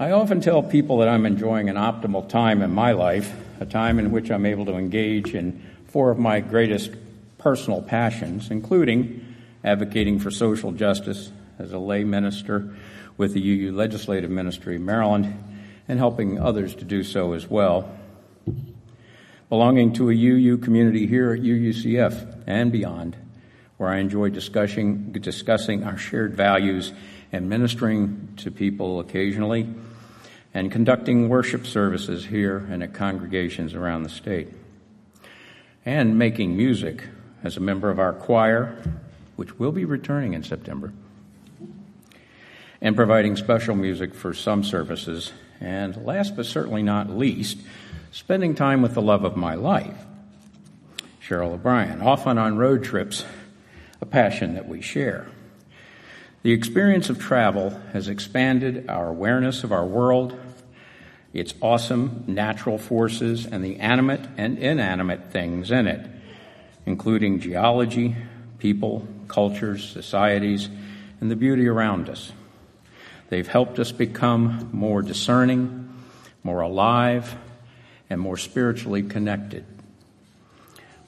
I often tell people that I'm enjoying an optimal time in my life, a time in which I'm able to engage in four of my greatest personal passions, including advocating for social justice as a lay minister with the UU Legislative Ministry of Maryland and helping others to do so as well. Belonging to a UU community here at UUCF and beyond, where I enjoy discussing, discussing our shared values and ministering to people occasionally, and conducting worship services here and at congregations around the state, and making music as a member of our choir, which will be returning in September, and providing special music for some services, and last but certainly not least, spending time with the love of my life, Cheryl O'Brien, often on road trips, a passion that we share. The experience of travel has expanded our awareness of our world, its awesome natural forces, and the animate and inanimate things in it, including geology, people, cultures, societies, and the beauty around us. They've helped us become more discerning, more alive, and more spiritually connected.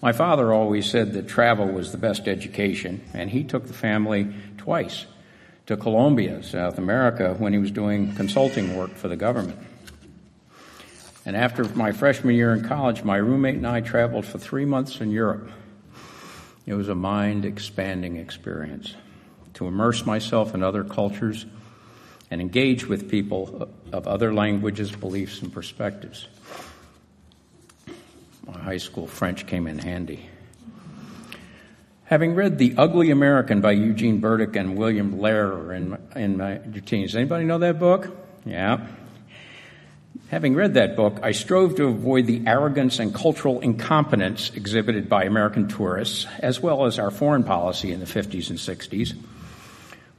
My father always said that travel was the best education, and he took the family twice to Colombia, South America, when he was doing consulting work for the government. And after my freshman year in college, my roommate and I traveled for three months in Europe. It was a mind expanding experience to immerse myself in other cultures and engage with people of other languages, beliefs, and perspectives. My high school French came in handy. Having read The Ugly American by Eugene Burdick and William Lederer in, in my teens, anybody know that book? Yeah. Having read that book, I strove to avoid the arrogance and cultural incompetence exhibited by American tourists, as well as our foreign policy in the 50s and 60s.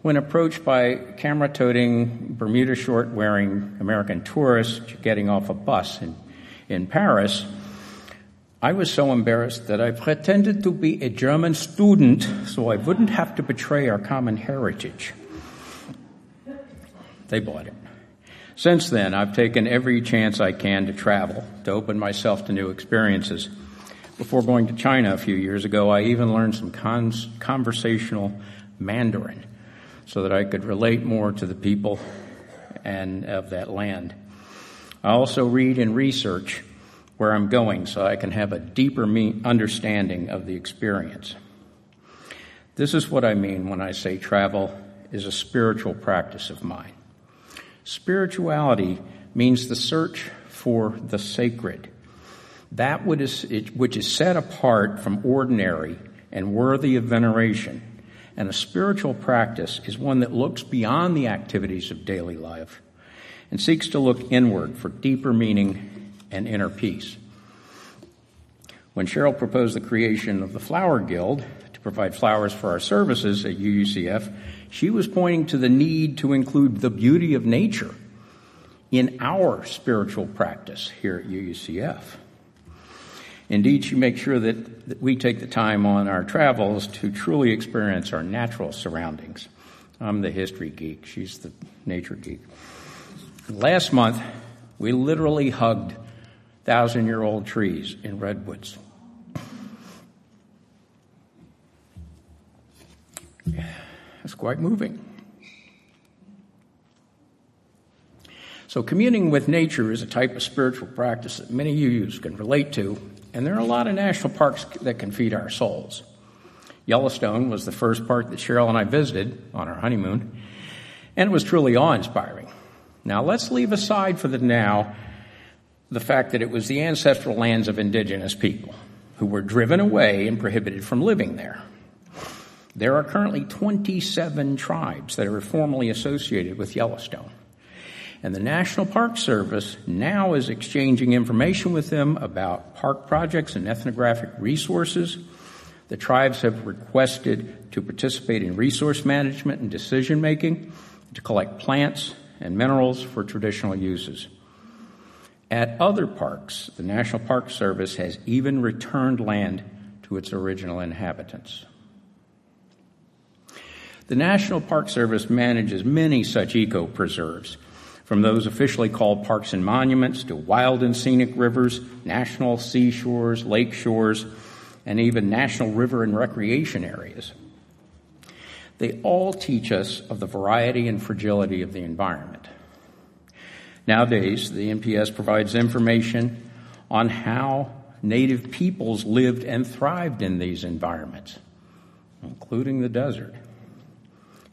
When approached by camera toting, Bermuda short wearing American tourists getting off a bus in, in Paris, I was so embarrassed that I pretended to be a German student so I wouldn't have to betray our common heritage. They bought it. Since then, I've taken every chance I can to travel, to open myself to new experiences. Before going to China a few years ago, I even learned some cons- conversational Mandarin so that I could relate more to the people and of that land. I also read and research where I'm going so I can have a deeper understanding of the experience. This is what I mean when I say travel is a spiritual practice of mine. Spirituality means the search for the sacred, that which is set apart from ordinary and worthy of veneration. And a spiritual practice is one that looks beyond the activities of daily life and seeks to look inward for deeper meaning and inner peace. When Cheryl proposed the creation of the Flower Guild to provide flowers for our services at UUCF, she was pointing to the need to include the beauty of nature in our spiritual practice here at UUCF. Indeed, she makes sure that, that, we take the time on our travels to truly experience our natural surroundings. I'm the history geek, she's the nature geek. Last month, we literally hugged thousand year old trees in redwoods. That's quite moving. So, communing with nature is a type of spiritual practice that many UUs can relate to, and there are a lot of national parks that can feed our souls. Yellowstone was the first park that Cheryl and I visited on our honeymoon, and it was truly awe inspiring. Now, let's leave aside for the now the fact that it was the ancestral lands of indigenous people who were driven away and prohibited from living there. There are currently 27 tribes that are formally associated with Yellowstone. And the National Park Service now is exchanging information with them about park projects and ethnographic resources. The tribes have requested to participate in resource management and decision making, to collect plants and minerals for traditional uses. At other parks, the National Park Service has even returned land to its original inhabitants. The National Park Service manages many such eco preserves, from those officially called parks and monuments to wild and scenic rivers, national seashores, lake shores, and even national river and recreation areas. They all teach us of the variety and fragility of the environment. Nowadays, the NPS provides information on how native peoples lived and thrived in these environments, including the desert,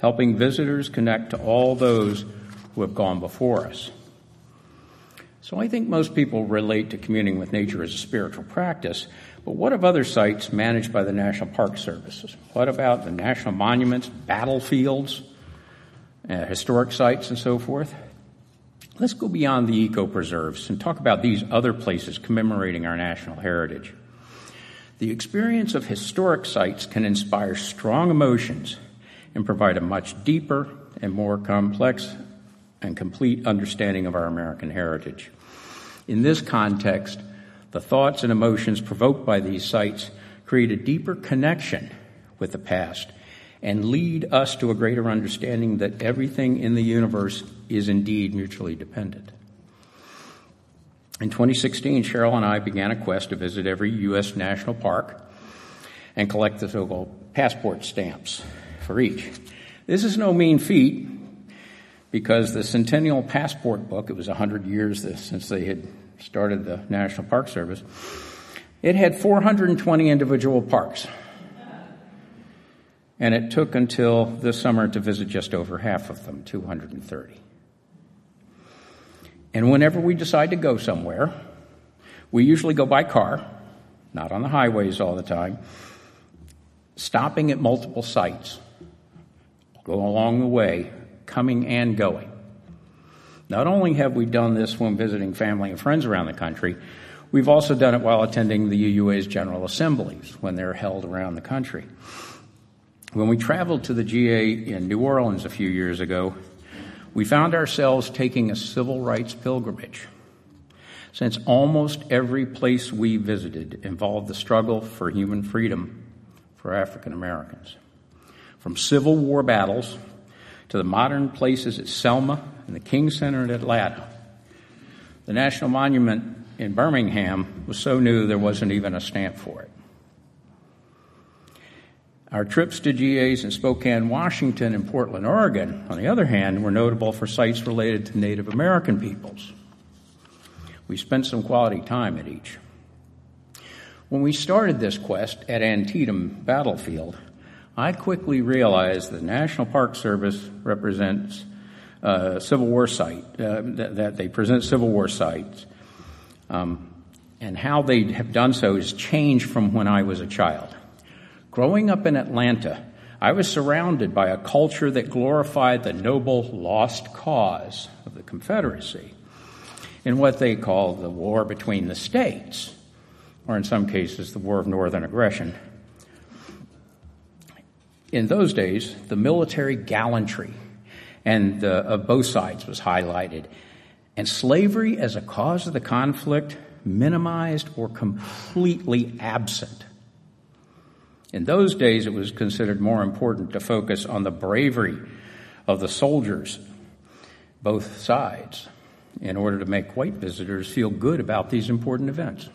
helping visitors connect to all those who have gone before us. So I think most people relate to communing with nature as a spiritual practice, but what of other sites managed by the National Park Services? What about the national monuments, battlefields, uh, historic sites, and so forth? Let's go beyond the eco preserves and talk about these other places commemorating our national heritage. The experience of historic sites can inspire strong emotions and provide a much deeper and more complex and complete understanding of our American heritage. In this context, the thoughts and emotions provoked by these sites create a deeper connection with the past and lead us to a greater understanding that everything in the universe is indeed mutually dependent. In 2016, Cheryl and I began a quest to visit every U.S. national park and collect the so called passport stamps for each. This is no mean feat because the Centennial Passport book, it was 100 years since they had started the National Park Service, it had 420 individual parks. And it took until this summer to visit just over half of them, 230. And whenever we decide to go somewhere, we usually go by car, not on the highways all the time, stopping at multiple sites, go along the way coming and going. Not only have we done this when visiting family and friends around the country, we've also done it while attending the UUA's General Assemblies when they're held around the country. When we traveled to the GA in New Orleans a few years ago, we found ourselves taking a civil rights pilgrimage. Since almost every place we visited involved the struggle for human freedom for African Americans. From Civil War battles to the modern places at Selma and the King Center in Atlanta. The National Monument in Birmingham was so new there wasn't even a stamp for it. Our trips to GAs in Spokane, Washington, and Portland, Oregon, on the other hand, were notable for sites related to Native American peoples. We spent some quality time at each. When we started this quest at Antietam Battlefield, I quickly realized the National Park Service represents uh, Civil War site, uh, that, they present Civil War sites. Um, and how they have done so has changed from when I was a child. Growing up in Atlanta, I was surrounded by a culture that glorified the noble lost cause of the Confederacy in what they called the war between the states, or in some cases, the War of Northern Aggression. In those days, the military gallantry and uh, of both sides was highlighted, and slavery as a cause of the conflict minimized or completely absent. In those days, it was considered more important to focus on the bravery of the soldiers, both sides, in order to make white visitors feel good about these important events.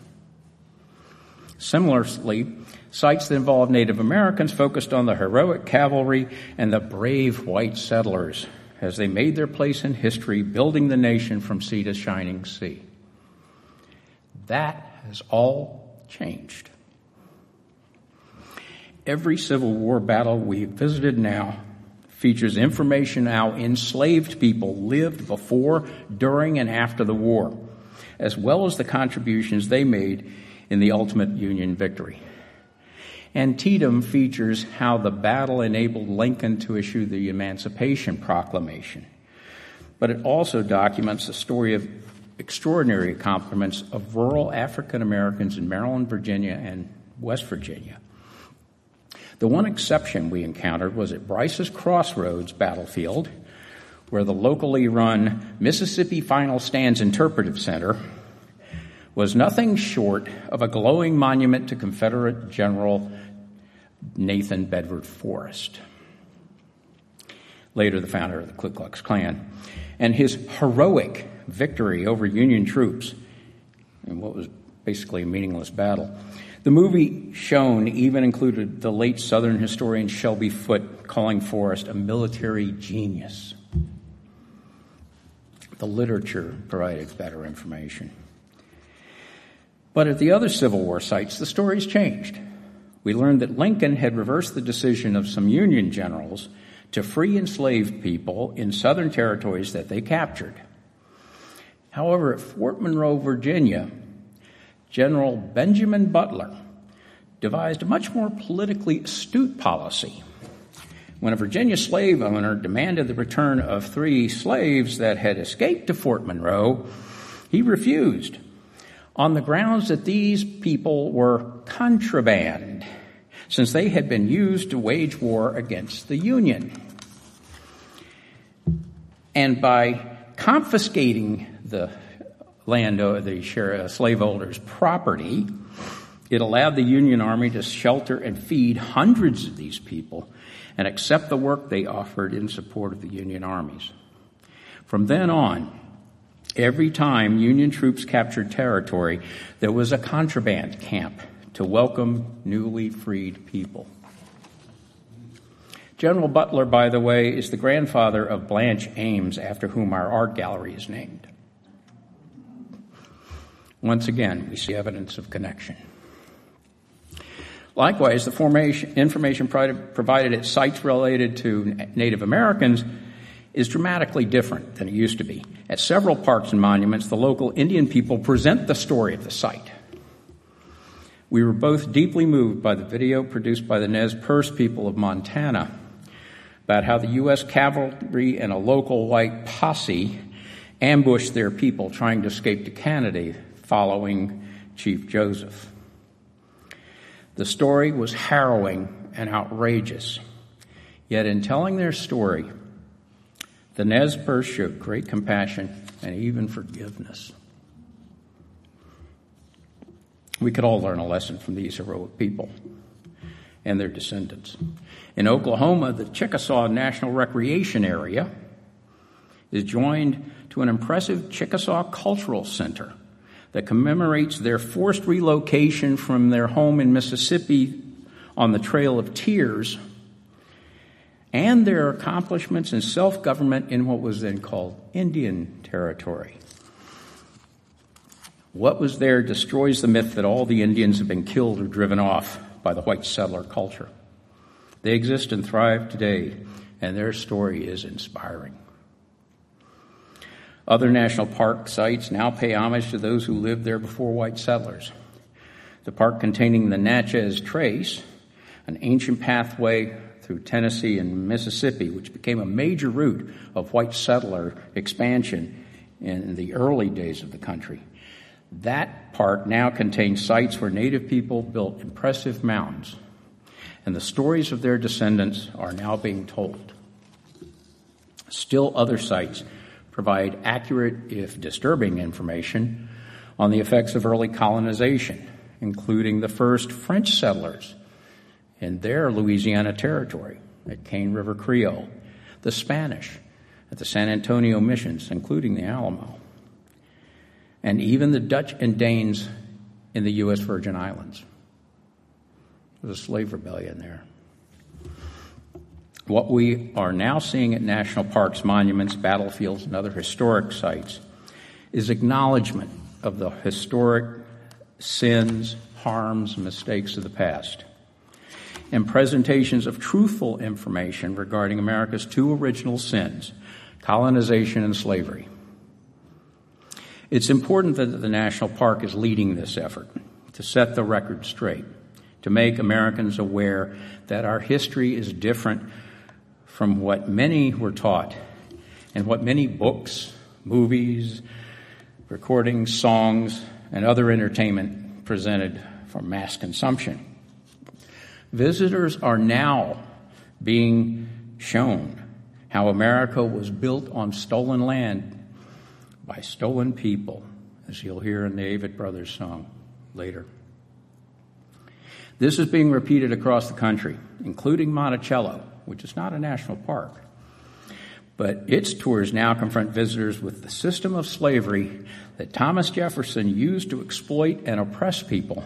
Similarly, sites that involved Native Americans focused on the heroic cavalry and the brave white settlers as they made their place in history, building the nation from sea to shining sea. That has all changed. Every Civil War battle we've visited now features information how enslaved people lived before, during, and after the war, as well as the contributions they made in the ultimate Union victory. Antietam features how the battle enabled Lincoln to issue the Emancipation Proclamation. But it also documents the story of extraordinary accomplishments of rural African Americans in Maryland, Virginia, and West Virginia. The one exception we encountered was at Brice's Crossroads battlefield, where the locally run Mississippi Final Stands Interpretive Center was nothing short of a glowing monument to Confederate General Nathan Bedford Forrest. later the founder of the Ku Klux Klan, and his heroic victory over Union troops in what was basically a meaningless battle. The movie shown even included the late Southern historian Shelby Foote calling Forrest a military genius. The literature provided better information. But at the other Civil War sites, the stories changed. We learned that Lincoln had reversed the decision of some Union generals to free enslaved people in southern territories that they captured. However, at Fort Monroe, Virginia, General Benjamin Butler devised a much more politically astute policy. When a Virginia slave owner demanded the return of three slaves that had escaped to Fort Monroe, he refused on the grounds that these people were contraband, since they had been used to wage war against the Union. And by confiscating the land, of the uh, slaveholders' property, it allowed the Union Army to shelter and feed hundreds of these people and accept the work they offered in support of the Union armies. From then on, Every time Union troops captured territory, there was a contraband camp to welcome newly freed people. General Butler, by the way, is the grandfather of Blanche Ames, after whom our art gallery is named. Once again, we see evidence of connection. Likewise, the formation, information provided at sites related to Native Americans is dramatically different than it used to be. At several parks and monuments, the local Indian people present the story of the site. We were both deeply moved by the video produced by the Nez Perce people of Montana about how the U.S. cavalry and a local white posse ambushed their people trying to escape to Canada following Chief Joseph. The story was harrowing and outrageous. Yet in telling their story, the Nez Perce showed great compassion and even forgiveness. We could all learn a lesson from these heroic people and their descendants. In Oklahoma, the Chickasaw National Recreation Area is joined to an impressive Chickasaw Cultural Center that commemorates their forced relocation from their home in Mississippi on the Trail of Tears and their accomplishments in self government in what was then called Indian Territory. What was there destroys the myth that all the Indians have been killed or driven off by the white settler culture. They exist and thrive today, and their story is inspiring. Other national park sites now pay homage to those who lived there before white settlers. The park containing the Natchez Trace, an ancient pathway through Tennessee and Mississippi, which became a major route of white settler expansion in the early days of the country. That park now contains sites where native people built impressive mounds, and the stories of their descendants are now being told. Still, other sites provide accurate, if disturbing, information on the effects of early colonization, including the first French settlers in their Louisiana territory at Cane River Creole, the Spanish at the San Antonio missions, including the Alamo, and even the Dutch and Danes in the U.S. Virgin Islands. There's a slave rebellion there. What we are now seeing at national parks, monuments, battlefields, and other historic sites is acknowledgement of the historic sins, harms, and mistakes of the past and presentations of truthful information regarding America's two original sins colonization and slavery. It's important that the National Park is leading this effort to set the record straight, to make Americans aware that our history is different from what many were taught and what many books, movies, recordings, songs, and other entertainment presented for mass consumption. Visitors are now being shown how America was built on stolen land by stolen people, as you'll hear in the Avett Brothers song later. This is being repeated across the country, including Monticello, which is not a national park. But its tours now confront visitors with the system of slavery that Thomas Jefferson used to exploit and oppress people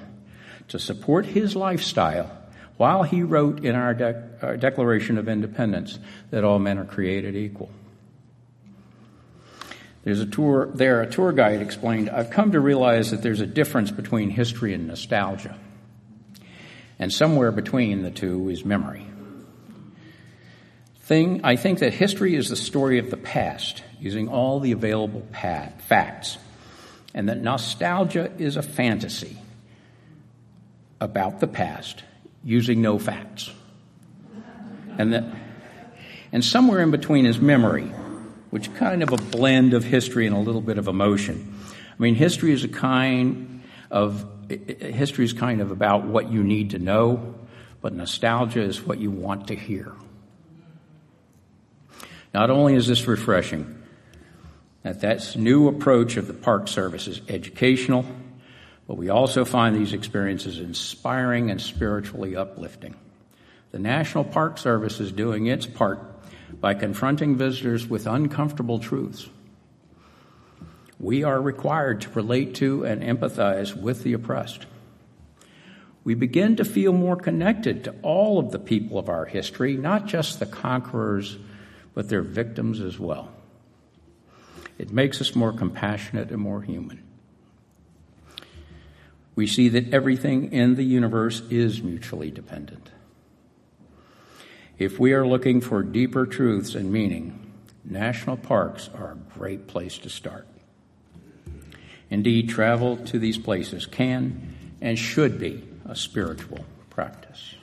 to support his lifestyle while he wrote in our, de- our, Declaration of Independence that all men are created equal. There's a tour there, a tour guide explained, I've come to realize that there's a difference between history and nostalgia. And somewhere between the two is memory. Thing, I think that history is the story of the past, using all the available pat, facts, and that nostalgia is a fantasy about the past, using no facts. And that, and somewhere in between is memory, which kind of a blend of history and a little bit of emotion. I mean, history is a kind of history is kind of about what you need to know, but nostalgia is what you want to hear. Not only is this refreshing, that that new approach of the Park Service is educational, but we also find these experiences inspiring and spiritually uplifting. The National Park Service is doing its part by confronting visitors with uncomfortable truths. We are required to relate to and empathize with the oppressed. We begin to feel more connected to all of the people of our history, not just the conquerors, but they're victims as well. It makes us more compassionate and more human. We see that everything in the universe is mutually dependent. If we are looking for deeper truths and meaning, national parks are a great place to start. Indeed, travel to these places can and should be a spiritual practice.